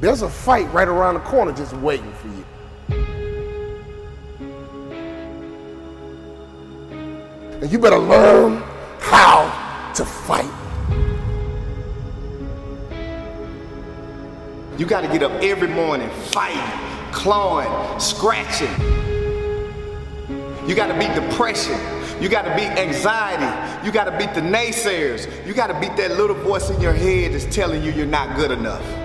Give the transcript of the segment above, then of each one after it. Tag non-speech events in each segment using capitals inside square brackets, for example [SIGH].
There's a fight right around the corner just waiting for you. And you better learn how to fight. You got to get up every morning fighting, clawing, scratching. You got to beat depression. You got to beat anxiety. You got to beat the naysayers. You got to beat that little voice in your head that's telling you you're not good enough.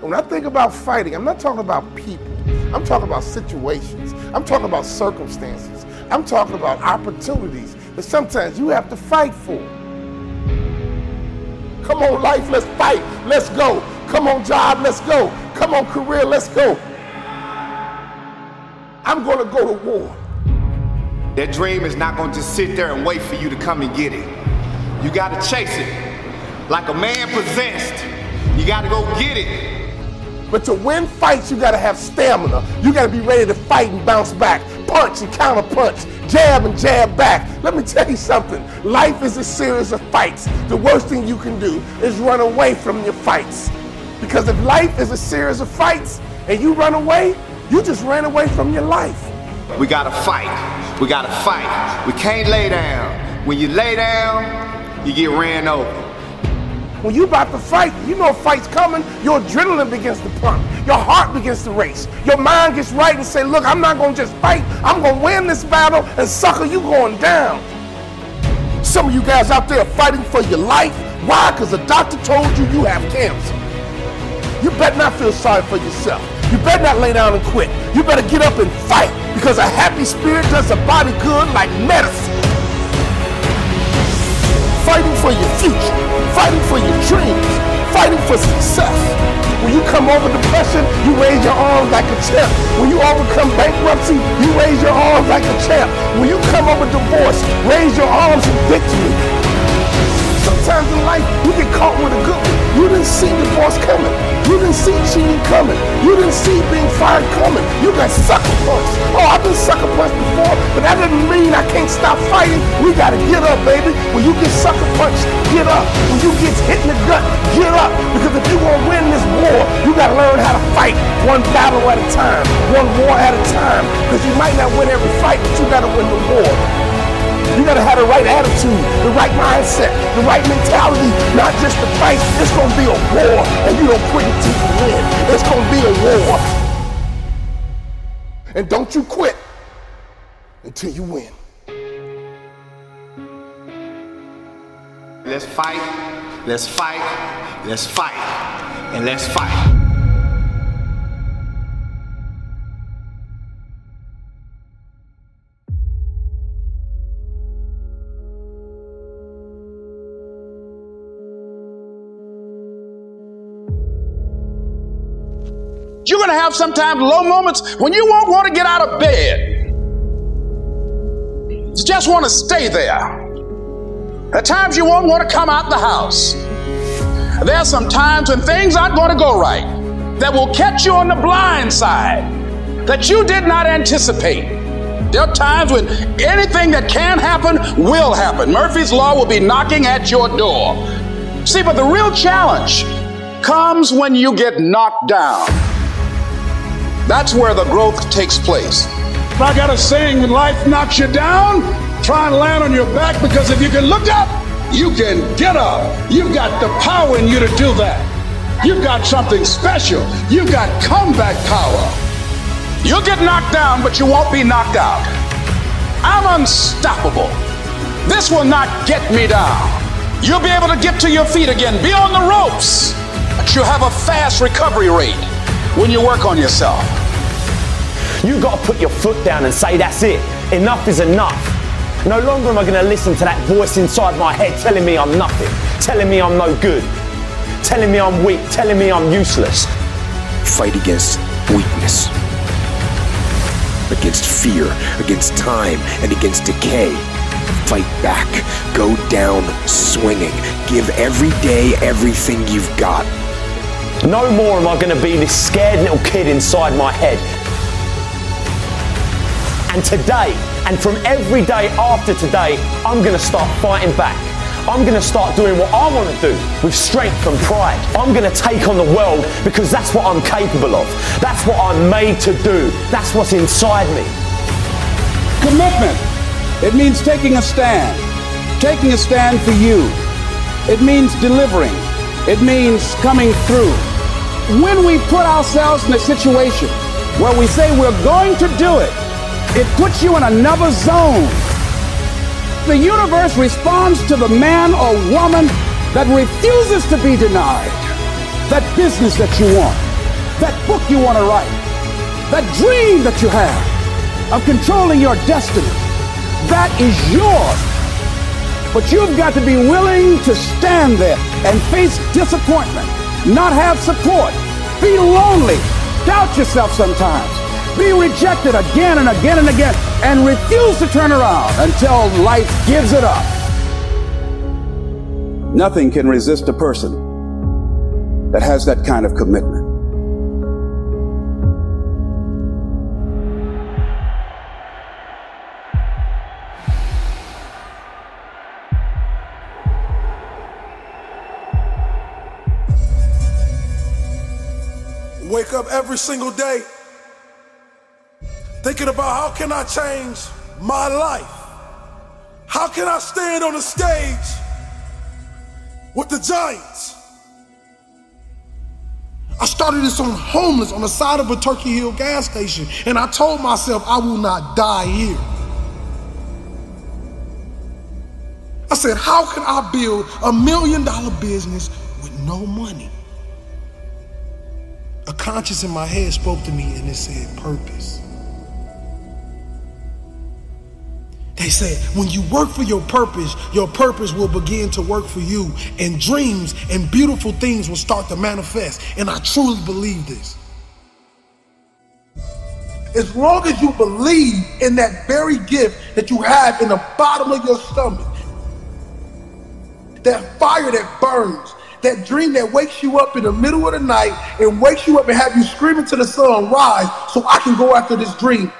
When I think about fighting, I'm not talking about people. I'm talking about situations. I'm talking about circumstances. I'm talking about opportunities that sometimes you have to fight for. Come on, life, let's fight. Let's go. Come on, job, let's go. Come on, career, let's go. I'm going to go to war. That dream is not going to just sit there and wait for you to come and get it. You got to chase it. Like a man possessed, you got to go get it. But to win fights, you got to have stamina. You got to be ready to fight and bounce back, punch and counter punch, jab and jab back. Let me [LAUGHS] tell you something. Life is a series of fights. The worst thing you can do is run away from your fights. Because if life is a series of fights and you run away, you just ran away from your life. We got to fight. We got to fight. We can't lay down. When you lay down, you get ran over. When you about to fight, you know fight's coming, your adrenaline begins to pump. Your heart begins to race. Your mind gets right and say, look, I'm not going to just fight. I'm going to win this battle and sucker, you going down. Some of you guys out there fighting for your life. Why? Because the doctor told you you have cancer. You better not feel sorry for yourself. You better not lay down and quit. You better get up and fight because a happy spirit does a body good like medicine fighting for your future, fighting for your dreams, fighting for success. When you come over depression, you raise your arms like a champ. When you overcome bankruptcy, you raise your arms like a champ. When you come over divorce, raise your arms in victory. Sometimes in life, you get caught with a good one. You didn't see divorce coming. You didn't see cheating coming. You didn't see being fired coming. You got sucker punched. Oh, I've been sucker punched before, but that doesn't mean I can't stop fighting. We gotta get up, baby. When you get sucker punched, get up. When you get hit in the gut, get up. Because if you want to win this war, you gotta learn how to fight one battle at a time, one war at a time. Because you might not win every fight, but you gotta win the war. You gotta have the right attitude, the right mindset, the right mentality, not just to fight. It's gonna be a war, and you don't quit until you win. It's gonna be a war. And don't you quit until you win. Let's fight, let's fight, let's fight, and let's fight. You're going to have sometimes low moments when you won't want to get out of bed. You just want to stay there. At times you won't want to come out the house. There are some times when things aren't going to go right that will catch you on the blind side that you did not anticipate. There are times when anything that can happen will happen. Murphy's Law will be knocking at your door. See, but the real challenge comes when you get knocked down. That's where the growth takes place. I got a saying when life knocks you down, try and land on your back because if you can look up, you can get up. You've got the power in you to do that. You've got something special. You've got comeback power. You'll get knocked down, but you won't be knocked out. I'm unstoppable. This will not get me down. You'll be able to get to your feet again, be on the ropes, but you have a fast recovery rate when you work on yourself. You got to put your foot down and say, that's it. Enough is enough. No longer am I going to listen to that voice inside my head telling me I'm nothing, telling me I'm no good, telling me I'm weak, telling me I'm useless. Fight against weakness, against fear, against time, and against decay. Fight back. Go down swinging. Give every day everything you've got. No more am I going to be this scared little kid inside my head. And today, and from every day after today, I'm going to start fighting back. I'm going to start doing what I want to do with strength and pride. I'm going to take on the world because that's what I'm capable of. That's what I'm made to do. That's what's inside me. Commitment. It means taking a stand. Taking a stand for you. It means delivering. It means coming through. When we put ourselves in a situation where we say we're going to do it, it puts you in another zone. The universe responds to the man or woman that refuses to be denied. That business that you want, that book you want to write, that dream that you have of controlling your destiny, that is yours. But you've got to be willing to stand there and face disappointment, not have support, be lonely, doubt yourself sometimes, be rejected again and again and again, and refuse to turn around until life gives it up. Nothing can resist a person that has that kind of commitment. Wake up every single day thinking about how can I change my life? How can I stand on the stage with the Giants? I started this on homeless on the side of a Turkey Hill gas station, and I told myself I will not die here. I said, How can I build a million dollar business with no money? A conscience in my head spoke to me and it said, Purpose. They said, when you work for your purpose, your purpose will begin to work for you, and dreams and beautiful things will start to manifest. And I truly believe this. As long as you believe in that very gift that you have in the bottom of your stomach, that fire that burns, that dream that wakes you up in the middle of the night and wakes you up and have you screaming to the sun, rise so I can go after this dream.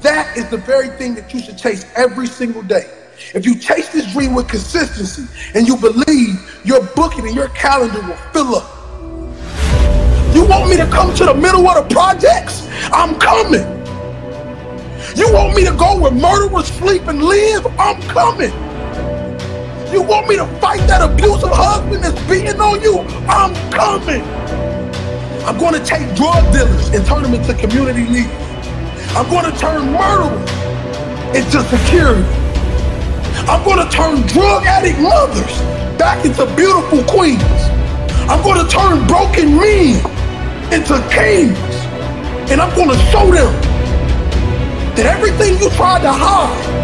That is the very thing that you should chase every single day. If you chase this dream with consistency and you believe your booking and your calendar will fill up. You want me to come to the middle of the projects? I'm coming. You want me to go where murderers sleep and live? I'm coming. You want me to fight that abusive husband that's beating on you? I'm coming. I'm going to take drug dealers and turn them into community leaders. I'm going to turn murderers into security. I'm going to turn drug addict mothers back into beautiful queens. I'm going to turn broken men into kings. And I'm going to show them that everything you tried to hide,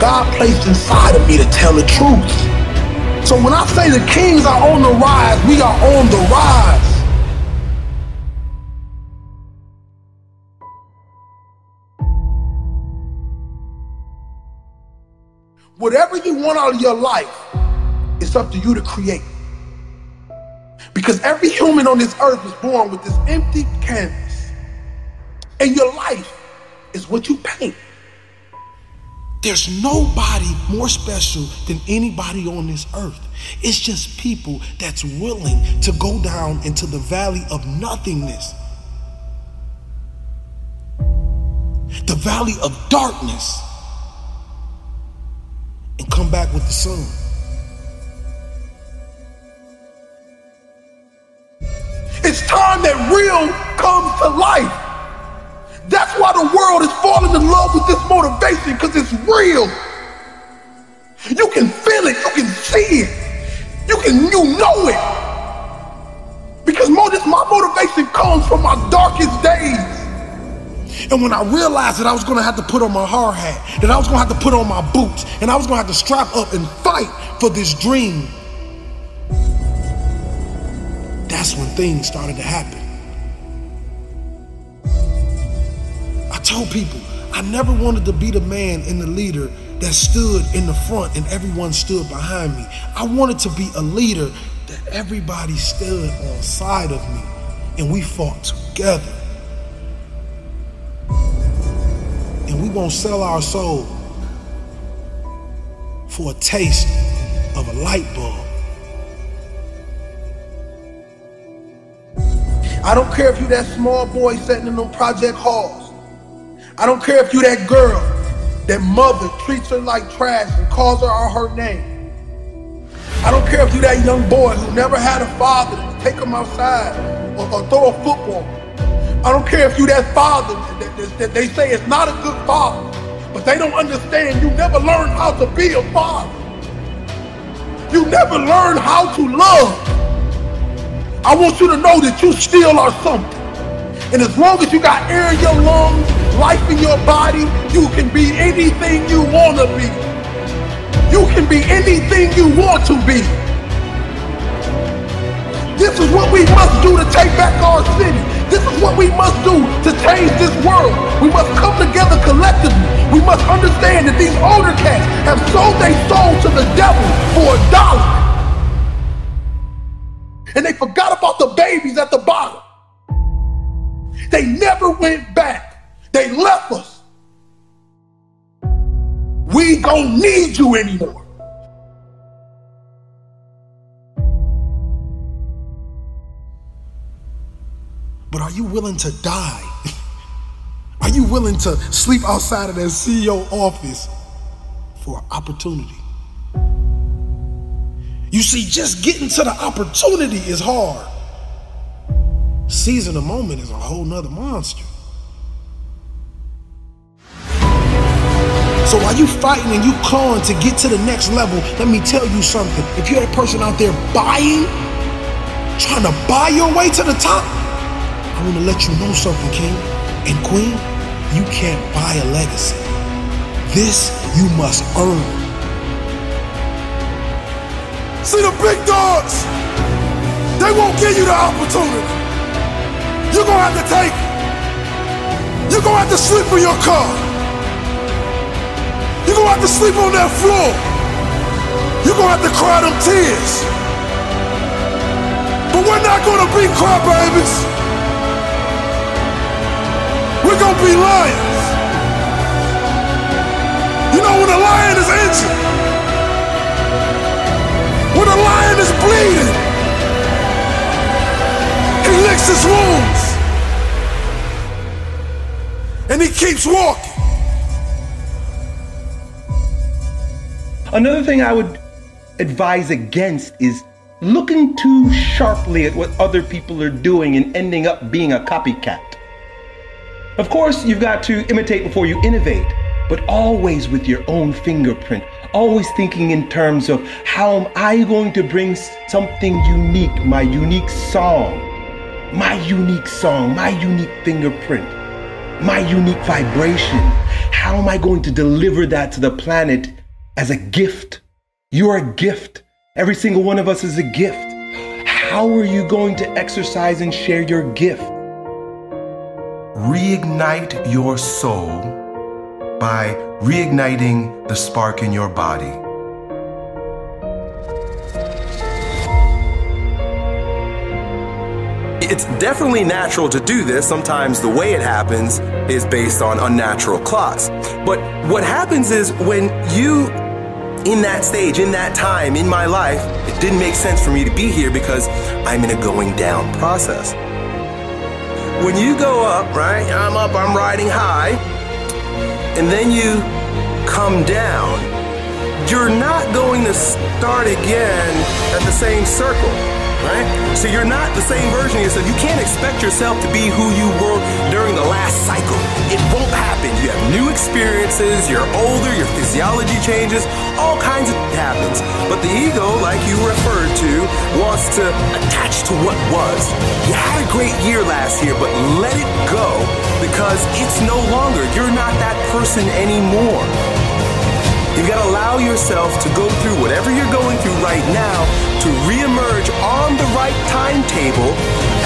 God placed inside of me to tell the truth. So when I say the kings are on the rise, we are on the rise. Whatever you want out of your life, it's up to you to create. Because every human on this earth is born with this empty canvas. And your life is what you paint. There's nobody more special than anybody on this earth. It's just people that's willing to go down into the valley of nothingness, the valley of darkness and come back with the sun. It's time that real comes to life. That's why the world is falling in love with this motivation because real. You can feel it, you can see it, you can you know it. Because my motivation comes from my darkest days. And when I realized that I was gonna have to put on my hard hat, that I was gonna have to put on my boots, and I was gonna have to strap up and fight for this dream, that's when things started to happen. I told people I never wanted to be the man and the leader that stood in the front and everyone stood behind me. I wanted to be a leader that everybody stood on side of me and we fought together. and we won't sell our soul for a taste of a light bulb. I don't care if you that small boy sitting in them project halls. I don't care if you that girl that mother treats her like trash and calls her out her name. I don't care if you that young boy who never had a father to take him outside or, or throw a football. I don't care if you that father that, that, that they say is not a good father, but they don't understand you never learned how to be a father. You never learned how to love. I want you to know that you still are something. And as long as you got air in your lungs, life in your body, you can be anything you want to be. You can be anything you want to be. This is what we must do to take back our city. This is what we must do to change this world. We must come together collectively. We must understand that these older cats have sold their soul to the devil for a dollar and they forgot about the babies at the bottom. They never went back. They left us. We don't need you anymore. But are you willing to die? [LAUGHS] Are you willing to sleep outside of that CEO office for opportunity? You see, just getting to the opportunity is hard. Seizing the moment is a whole nother monster. So while you fighting and you clawing to get to the next level, let me tell you something. If you're a person out there buying, trying to buy your way to the top, I want to let you know something, King and Queen. You can't buy a legacy. This you must earn. See the big dogs, they won't give you the opportunity. You're gonna have to take it. You're gonna have to sleep in your car. You're gonna have to sleep on that floor. You're gonna have to cry them tears. But we're not gonna be crybabies. We're gonna be lions. You know when a lion is injured, when a lion is bleeding, he licks his wounds and he keeps walking. Another thing I would advise against is looking too sharply at what other people are doing and ending up being a copycat. Of course, you've got to imitate before you innovate, but always with your own fingerprint, always thinking in terms of how am I going to bring something unique, my unique song, my unique song, my unique fingerprint, my unique vibration. How am I going to deliver that to the planet as a gift? You're a gift. Every single one of us is a gift. How are you going to exercise and share your gift? Reignite your soul by reigniting the spark in your body. It's definitely natural to do this. Sometimes the way it happens is based on unnatural clocks. But what happens is when you, in that stage, in that time, in my life, it didn't make sense for me to be here because I'm in a going down process. When you go up, right? I'm up, I'm riding high, and then you come down, you're not going to start again at the same circle, right? So you're not the same version of yourself. You can't expect yourself to be who you were during the last cycle. It won't happen. You have new experiences, you're older, your physiology changes, all kinds of happens. But the ego, like you referred to, wants to attach to what was. You had a great year last year, but let it go because it's no longer. You're not that person anymore. You've got to allow yourself to go through whatever you're going through right now to reemerge on the right timetable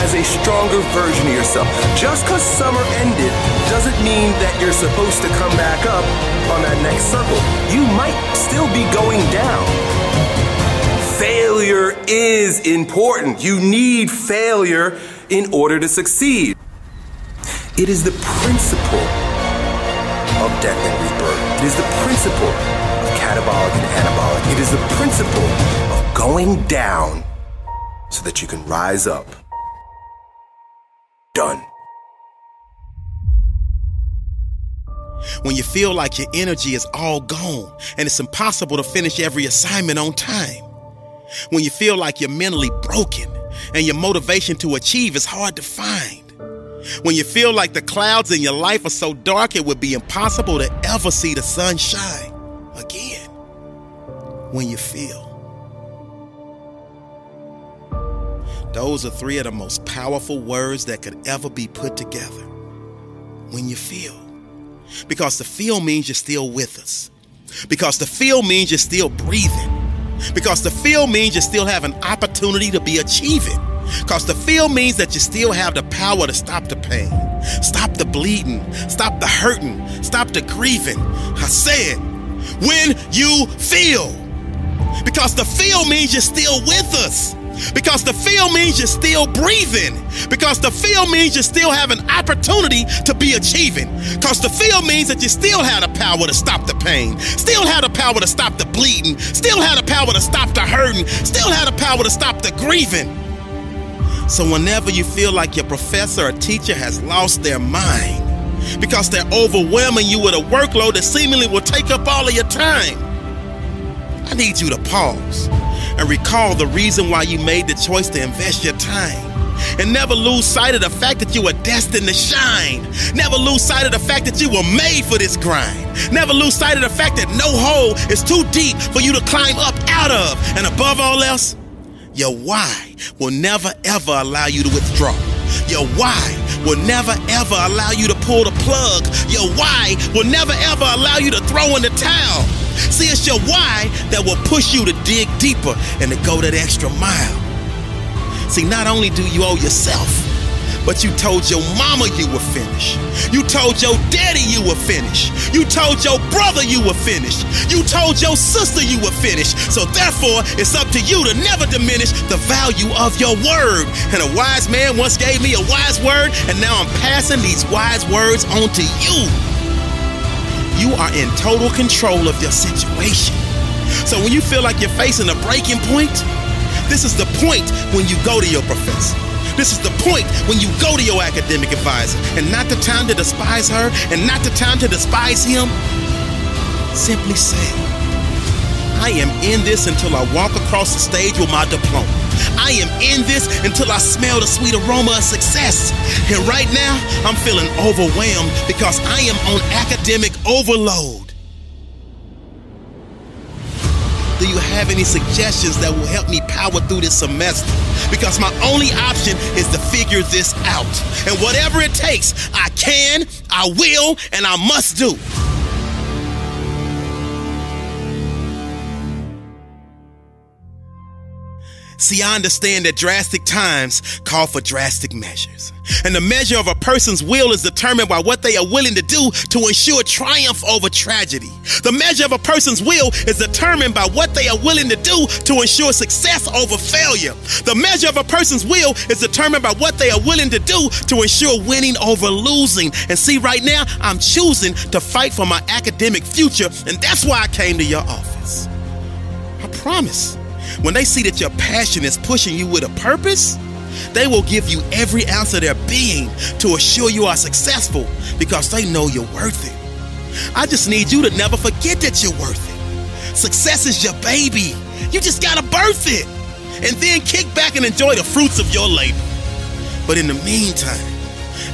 as a stronger version of yourself. Just because summer ended doesn't mean that you're supposed to come back up on that next circle. You might still be going down. Failure is important. You need failure in order to succeed. It is the principle of death and rebirth. It is the principle of catabolic and anabolic It is the principle of going down so that you can rise up. Done. When you feel like your energy is all gone and it's impossible to finish every assignment on time. When you feel like you're mentally broken and your motivation to achieve is hard to find. When you feel like the clouds in your life are so dark it would be impossible to ever see the sun shine again. When you feel. Those are three of the most powerful words that could ever be put together. When you feel. Because the feel means you're still with us. Because the feel means you're still breathing. Because the feel means you still have an opportunity to be achieving. Because the feel means that you still have the power to stop the pain, stop the bleeding, stop the hurting, stop the grieving. I said, when you feel. Because the feel means you're still with us. Because the feel means you're still breathing. Because the feel means you still have an opportunity to be achieving. Because the feel means that you still have the power to stop the pain, still have the power to stop the bleeding, still have the power to stop the hurting, still have the power to stop the grieving. So, whenever you feel like your professor or teacher has lost their mind because they're overwhelming you with a workload that seemingly will take up all of your time, I need you to pause and recall the reason why you made the choice to invest your time. And never lose sight of the fact that you were destined to shine. Never lose sight of the fact that you were made for this grind. Never lose sight of the fact that no hole is too deep for you to climb up out of. And above all else, your why will never ever allow you to withdraw. Your why will never ever allow you to pull the plug. Your why will never ever allow you to throw in the towel. See, it's your why that will push you to dig deeper and to go that extra mile. See, not only do you owe yourself, but you told your mama you were finished. You told your daddy you were finished. You told your brother you were finished. You told your sister you were finished. So therefore, it's up to you to never diminish the value of your word. And a wise man once gave me a wise word, and now I'm passing these wise words on to you. You are in total control of your situation. So when you feel like you're facing a breaking point, this is the point when you go to your professor. This is the point when you go to your academic advisor, and not the time to despise her and not the time to despise him. Simply say, I am in this until I walk across the stage with my diploma. I am in this until I smell the sweet aroma of success. And right now, I'm feeling overwhelmed because I am on academic overload. Have any suggestions that will help me power through this semester? Because my only option is to figure this out. And whatever it takes, I can, I will, and I must do. See, I understand that drastic times call for drastic measures. And the measure of a person's will is determined by what they are willing to do to ensure triumph over tragedy. The measure of a person's will is determined by what they are willing to do to ensure success over failure. The measure of a person's will is determined by what they are willing to do to ensure winning over losing. And see, right now, I'm choosing to fight for my academic future, and that's why I came to your office. I promise. When they see that your passion is pushing you with a purpose, they will give you every ounce of their being to assure you are successful because they know you're worth it. I just need you to never forget that you're worth it. Success is your baby. You just gotta birth it and then kick back and enjoy the fruits of your labor. But in the meantime,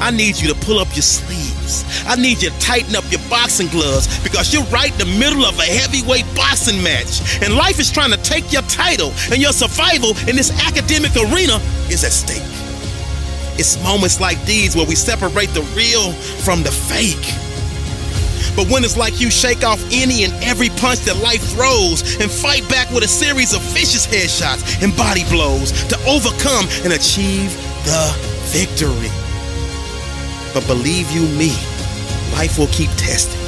I need you to pull up your sleeves. I need you to tighten up your boxing gloves because you're right in the middle of a heavyweight boxing match. And life is trying to take your title, and your survival in this academic arena is at stake. It's moments like these where we separate the real from the fake. But when it's like you shake off any and every punch that life throws and fight back with a series of vicious headshots and body blows to overcome and achieve the victory. But believe you me, life will keep testing.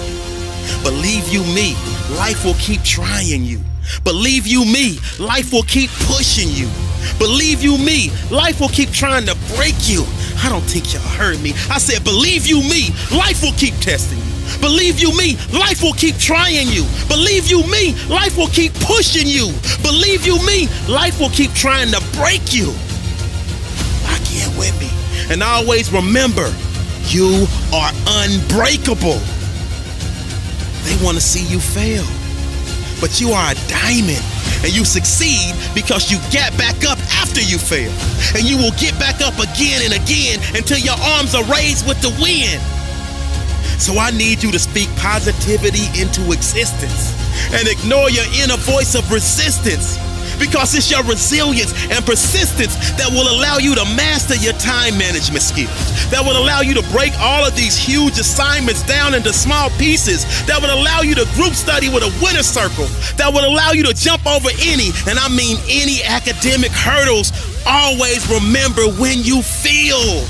Believe you me, life will keep trying you. Believe you me, life will keep pushing you. Believe you me, life will keep trying to break you. I don't think y'all heard me. I said, believe you me, life will keep testing you. Believe you me, life will keep trying you. Believe you me, life will keep pushing you. Believe you me, life will keep trying to break you. Lock in with me. And always remember, you are unbreakable. They want to see you fail. But you are a diamond and you succeed because you get back up after you fail. And you will get back up again and again until your arms are raised with the wind. So I need you to speak positivity into existence and ignore your inner voice of resistance because it's your resilience and persistence that will allow you to master your time management skills, that will allow you to break all of these huge assignments down into small pieces, that will allow you to group study with a winner circle, that will allow you to jump over any, and I mean any academic hurdles. Always remember when you feel.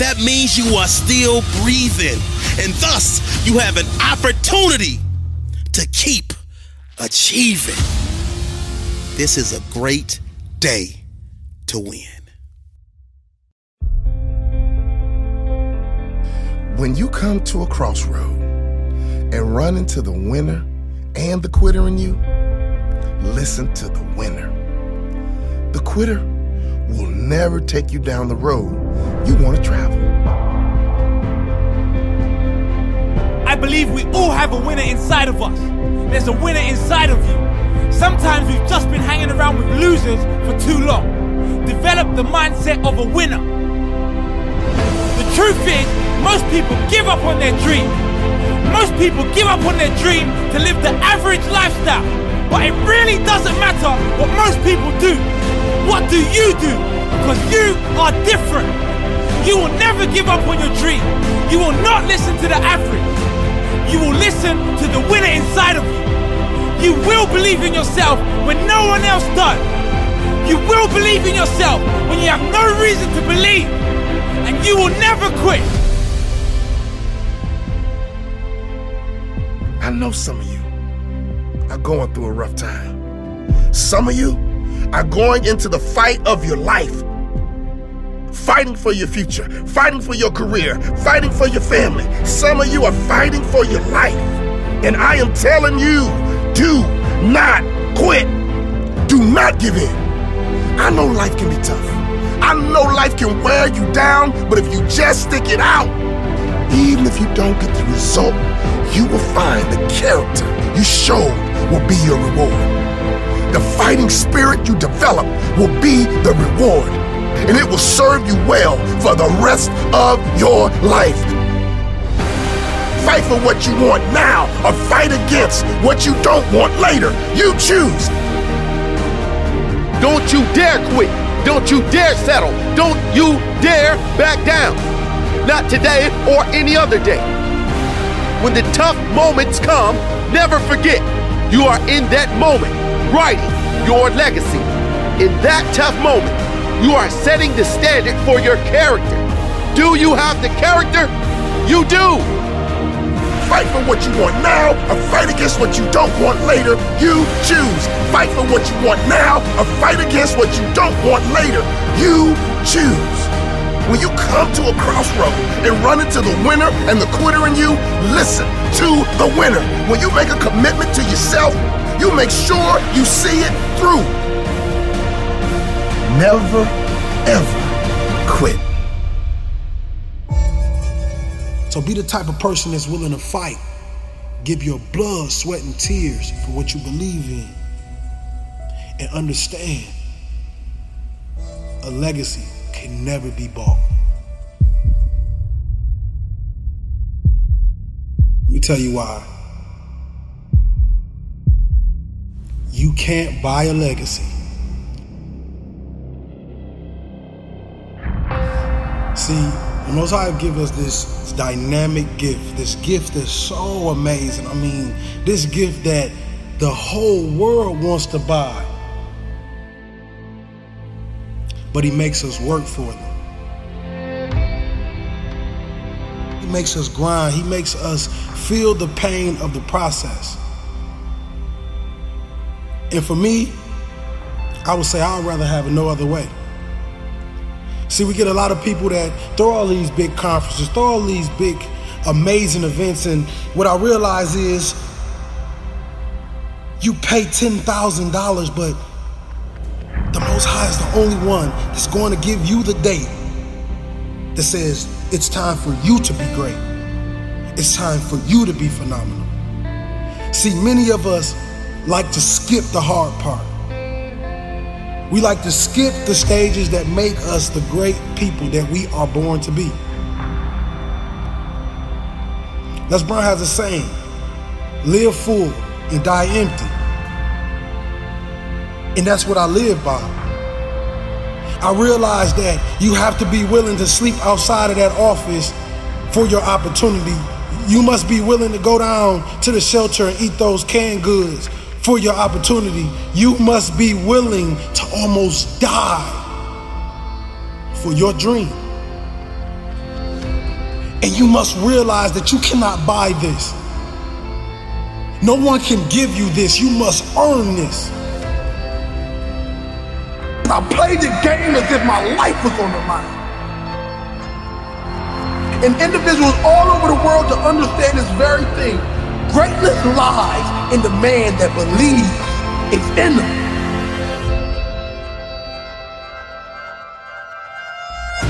That means you are still breathing, and thus you have an opportunity to keep achieving. This is a great day to win. When you come to a crossroad and run into the winner and the quitter in you, listen to the winner. The quitter will never take you down the road you want to travel. I believe we all have a winner inside of us. There's a winner inside of you. Sometimes we've just been hanging around with losers for too long. Develop the mindset of a winner. The truth is, most people give up on their dream. Most people give up on their dream to live the average lifestyle. But it really doesn't matter what most people do. What do you do? Because you are different. You will never give up on your dream. You will not listen to the average. You will listen to the winner inside of you. You will believe in yourself when no one else does. You will believe in yourself when you have no reason to believe. And you will never quit. I know some of you are going through a rough time. Some of you are going into the fight of your life. Fighting for your future, fighting for your career, fighting for your family. Some of you are fighting for your life. And I am telling you, do not quit. Do not give in. I know life can be tough. I know life can wear you down, but if you just stick it out, even if you don't get the result, you will find the character you showed will be your reward. The fighting spirit you develop will be the reward, and it will serve you well for the rest of your life. Fight for what you want now or fight against what you don't want later. You choose. Don't you dare quit. Don't you dare settle. Don't you dare back down. Not today or any other day. When the tough moments come, never forget you are in that moment writing your legacy. In that tough moment, you are setting the standard for your character. Do you have the character? You do. Fight for what you want now or fight against what you don't want later. You choose. Fight for what you want now or fight against what you don't want later. You choose. When you come to a crossroad and run into the winner and the quitter in you, listen to the winner. When you make a commitment to yourself, you make sure you see it through. Never, ever quit. So be the type of person that's willing to fight. Give your blood, sweat, and tears for what you believe in. And understand a legacy can never be bought. Let me tell you why. You can't buy a legacy. See, the Most High give us this dynamic gift, this gift that's so amazing. I mean, this gift that the whole world wants to buy. But He makes us work for them. He makes us grind. He makes us feel the pain of the process. And for me, I would say I'd rather have it no other way. See, we get a lot of people that throw all these big conferences, throw all these big amazing events. And what I realize is you pay $10,000, but the Most High is the only one that's going to give you the date that says it's time for you to be great. It's time for you to be phenomenal. See, many of us like to skip the hard part. We like to skip the stages that make us the great people that we are born to be. Les Brown has a saying live full and die empty. And that's what I live by. I realize that you have to be willing to sleep outside of that office for your opportunity. You must be willing to go down to the shelter and eat those canned goods for your opportunity. You must be willing to almost die for your dream. And you must realize that you cannot buy this. No one can give you this. You must earn this. I played the game as if my life was on the line. And individuals all over the world to understand this very thing. Greatness lies in the man that believes it's in them.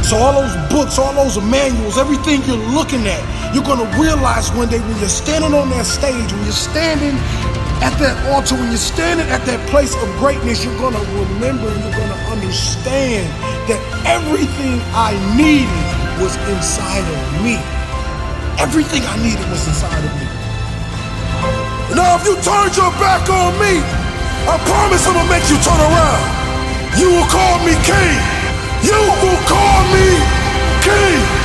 So all those books, all those manuals, everything you're looking at, you're gonna realize one day when you're standing on that stage, when you're standing at that altar, when you're standing at that place of greatness, you're gonna remember, and you're gonna understand that everything I needed was inside of me. Everything I needed was inside of me. If you turned your back on me, I promise I'm gonna make you turn around. You will call me king. You will call me king.